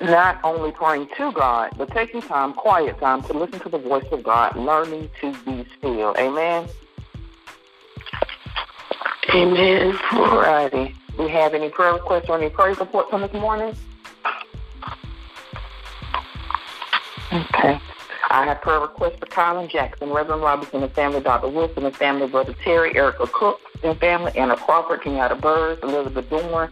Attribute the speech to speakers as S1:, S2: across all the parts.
S1: Not only praying to God, but taking time, quiet time, to listen to the voice of God, learning to be still. Amen.
S2: Amen.
S1: Alrighty. We have any prayer requests or any prayer reports on this morning? Okay. I have prayer requests for Colin Jackson, Reverend Robinson and family, Dr. Wilson and family, Brother Terry, Erica Cook and family, Anna Crawford, Kenyatta Burrs, Elizabeth Dorn,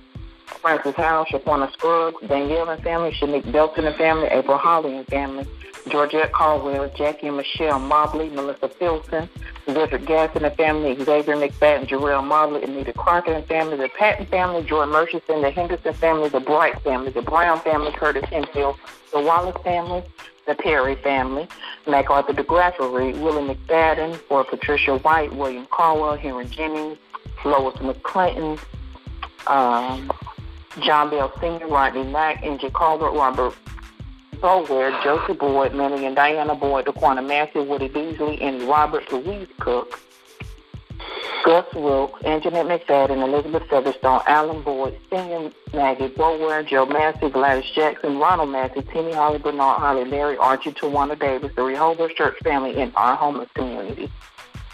S1: Francis Howe, Shaquana Scruggs, Danielle and family, Shanique Belton and family, April Holly and family, Georgette Caldwell, Jackie and Michelle Mobley, Melissa Filson, Cedric Gasson and family, Xavier McFadden, Jarrell Mobley, Anita Crocker and family, the Patton family, Joy Murchison, the Henderson family, the Bright family, the Brown family, Curtis Henfield, the Wallace family, the Perry family, MacArthur DeGraffery, Willie McFadden, or Patricia White, William Caldwell, Henry Jennings, Lois McClinton, um, John Bell Sr., Rodney Mack, Angie Calvert, Robert Bower, Joseph Boyd, Manny and Diana Boyd, DeQuana Matthew, Woody Beasley, and Robert Louise Cook, Gus Wilkes, Anjanette McFadden, Elizabeth Featherstone, Alan Boyd, Senior Maggie Bower, Joe Massey, Gladys Jackson, Ronald Massey, Timmy Holly, Bernard Holly, Larry Archie, Tawana Davis, the Rehoboth Church family in our homeless community.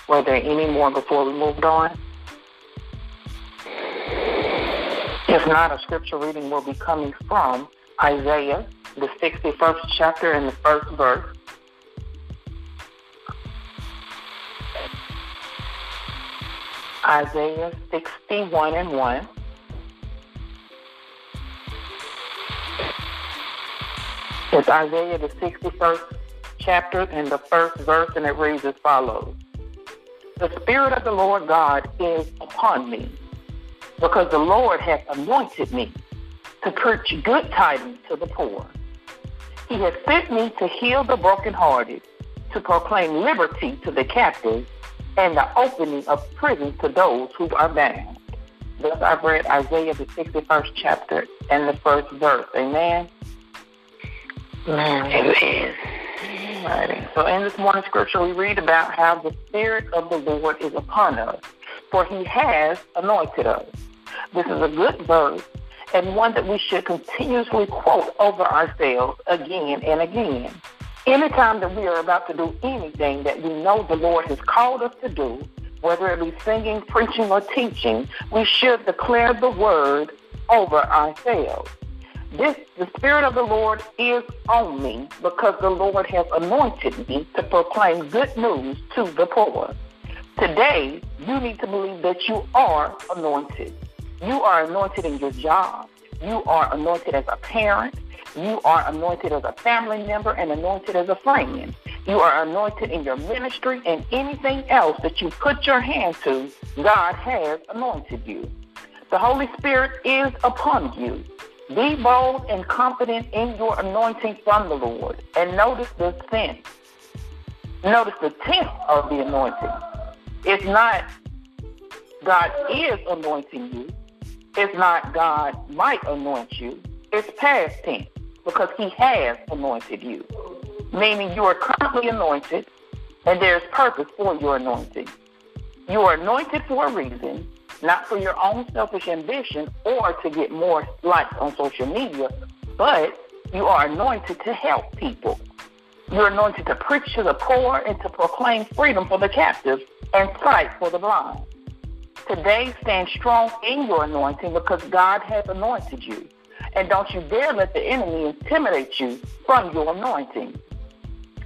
S1: Were there any more before we moved on? If not, a scripture reading will be coming from Isaiah, the 61st chapter and the first verse. Isaiah 61 and 1. It's Isaiah the 61st chapter and the first verse, and it reads as follows. The Spirit of the Lord God is upon me, because the Lord hath anointed me to preach good tidings to the poor. He has sent me to heal the brokenhearted, to proclaim liberty to the captives, and the opening of prisons to those who are bound. Thus I've read Isaiah the 61st chapter and the first verse. Amen.
S2: Amen.
S1: Alrighty. So in this morning's scripture, we read about how the Spirit of the Lord is upon us, for He has anointed us. This is a good verse and one that we should continuously quote over ourselves again and again. Anytime that we are about to do anything that we know the Lord has called us to do, whether it be singing, preaching, or teaching, we should declare the word over ourselves. This, the Spirit of the Lord is on me because the Lord has anointed me to proclaim good news to the poor. Today, you need to believe that you are anointed. You are anointed in your job. You are anointed as a parent. You are anointed as a family member and anointed as a friend. You are anointed in your ministry and anything else that you put your hand to, God has anointed you. The Holy Spirit is upon you. Be bold and confident in your anointing from the Lord. And notice the sense. Notice the tense of the anointing. It's not God is anointing you. It's not God might anoint you. It's past tense because he has anointed you. Meaning you are currently anointed and there's purpose for your anointing. You are anointed for a reason, not for your own selfish ambition or to get more likes on social media, but you are anointed to help people. You're anointed to preach to the poor and to proclaim freedom for the captives and sight for the blind. Today, stand strong in your anointing because God has anointed you. And don't you dare let the enemy intimidate you from your anointing.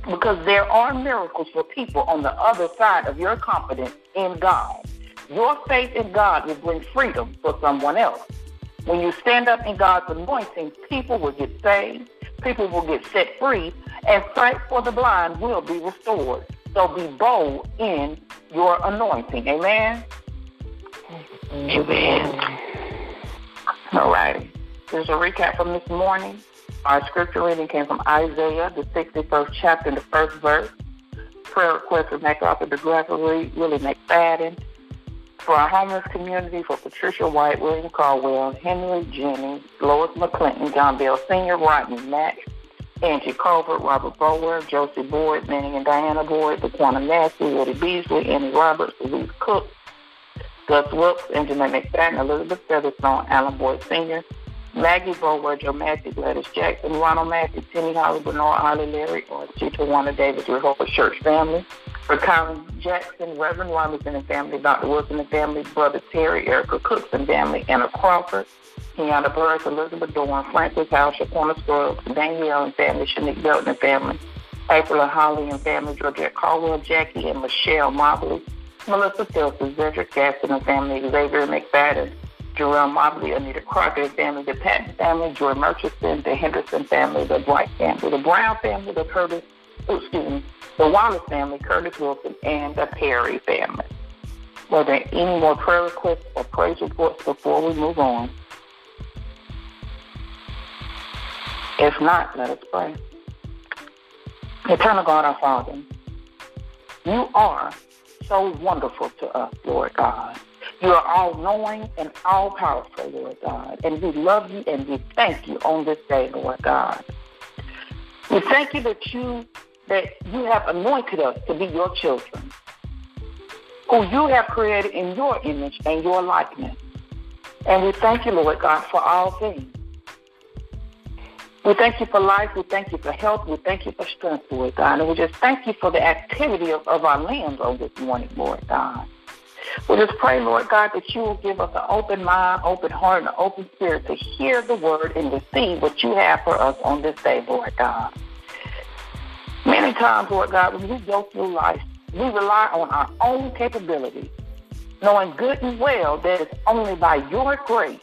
S1: Because there are miracles for people on the other side of your confidence in God. Your faith in God will bring freedom for someone else. When you stand up in God's anointing, people will get saved, people will get set free, and sight for the blind will be restored. So be bold in your anointing. Amen.
S2: Amen.
S1: All righty. There's a recap from this morning. Our scripture reading came from Isaiah, the 61st chapter, the first verse. Prayer request for MacArthur DeGrafford, Willie McFadden. For our homeless community, for Patricia White, William Caldwell, Henry Jennings, Lois McClinton, John Bell Sr., Rodney Mack, Angie Culver, Robert Bower, Josie Boyd, Manning and Diana Boyd, DeQuana Massey, Woody Beasley, Annie Roberts, Louise Cook, Gus Wilkes, Benjamin McFadden, Elizabeth Featherstone, Alan Boyd Sr., Maggie Bower, Joe Matthew, Gladys Jackson, Ronald Matthew, Timmy Holly, Bernard Holly, Larry, or G. Wanda Davis, Rehoboth Church family. For Colin Jackson, Reverend Robinson and family, Dr. Wilson and family, Brother Terry, Erica Cooks and family, Anna Crawford, Kiana Burris, Elizabeth Dorn, Francis House, Shaquana Scruggs, Danielle and family, Shanique Belton and family, April and Holly and family, Georgette Caldwell, Jackie and Michelle Mobley, Melissa Phillips, Cedric Gaston and family, Xavier McFadden, Jerome Mobley, Anita Crocker and family, the Patton family, Joy Murchison, the Henderson family, the White family, the Brown family, the Curtis, oh, excuse me, the Wallace family, Curtis Wilson, and the Perry family. Were there any more prayer requests or praise reports before we move on? If not, let us pray. Eternal God, our Father, you are so wonderful to us, Lord God. You are all knowing and all powerful, Lord God. And we love you and we thank you on this day, Lord God. We thank you that you that you have anointed us to be your children, who you have created in your image and your likeness. And we thank you, Lord God, for all things. We thank you for life. We thank you for health. We thank you for strength, Lord God. And we just thank you for the activity of, of our limbs on this morning, Lord God. We just pray, Lord God, that you will give us an open mind, open heart, and an open spirit to hear the word and receive what you have for us on this day, Lord God. Many times, Lord God, when we go through life, we rely on our own capabilities, knowing good and well that it's only by your grace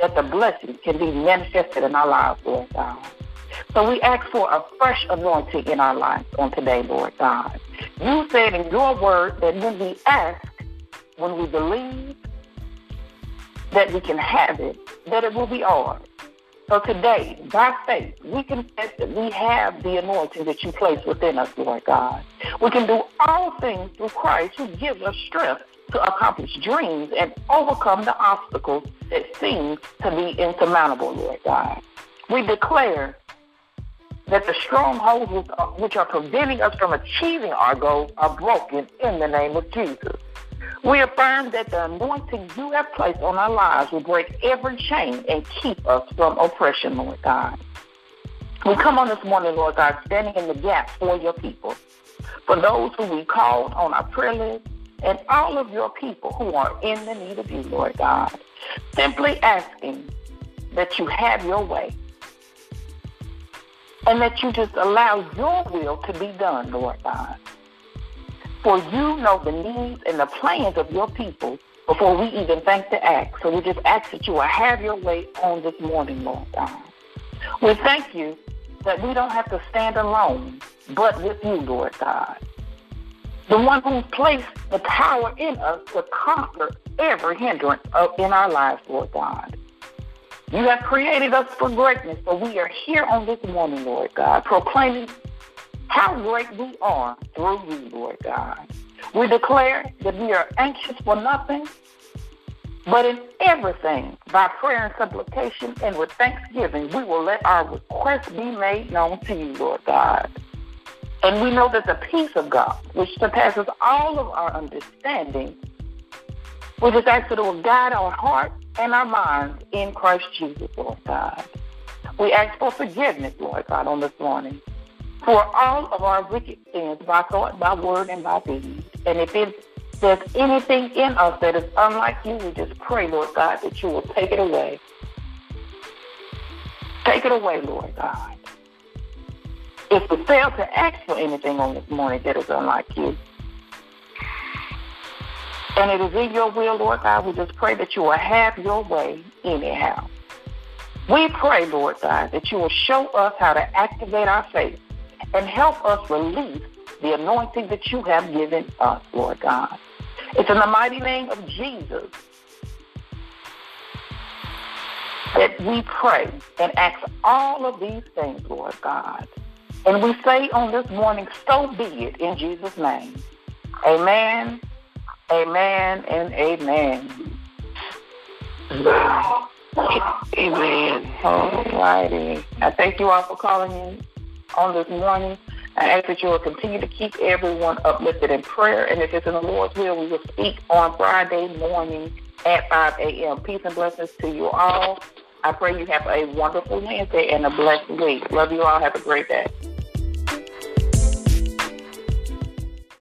S1: that the blessing can be manifested in our lives, Lord God. So we ask for a fresh anointing in our lives on today, Lord God. You said in your word that when we ask, when we believe that we can have it, that it will be ours. So today, by faith, we confess that we have the anointing that you place within us, Lord God. We can do all things through Christ who gives us strength to accomplish dreams and overcome the obstacles that seem to be insurmountable, Lord God. We declare that the strongholds which are preventing us from achieving our goals are broken in the name of Jesus. We affirm that the anointing you have placed on our lives will break every chain and keep us from oppression, Lord God. We come on this morning, Lord God, standing in the gap for your people. For those who we called on our prayer list, and all of your people who are in the need of you, Lord God. Simply asking that you have your way and that you just allow your will to be done, Lord God. For you know the needs and the plans of your people before we even think to act. So we just ask that you will have your way on this morning, Lord God. We thank you that we don't have to stand alone, but with you, Lord God the one who placed the power in us to conquer every hindrance in our lives, Lord God. You have created us for greatness, so we are here on this morning, Lord God, proclaiming how great we are through you, Lord God. We declare that we are anxious for nothing, but in everything, by prayer and supplication and with thanksgiving, we will let our requests be made known to you, Lord God. And we know that the peace of God, which surpasses all of our understanding, we just ask that it will guide our hearts and our minds in Christ Jesus, Lord God. We ask for forgiveness, Lord God, on this morning for all of our wicked sins by thought, by word, and by deed. And if it, there's anything in us that is unlike you, we just pray, Lord God, that you will take it away. Take it away, Lord God. If we fail to ask for anything on this morning that is unlike you, and it is in your will, Lord God, we just pray that you will have your way anyhow. We pray, Lord God, that you will show us how to activate our faith and help us release the anointing that you have given us, Lord God. It's in the mighty name of Jesus that we pray and ask all of these things, Lord God. And we say on this morning, so be it in Jesus' name. Amen, amen, and amen.
S2: Amen.
S1: All righty. I thank you all for calling in on this morning. I ask that you will continue to keep everyone uplifted in prayer. And if it's in the Lord's will, we will speak on Friday morning at 5 a.m. Peace and blessings to you all. I pray you have a wonderful Wednesday and a blessed week. Love you all. Have a great day.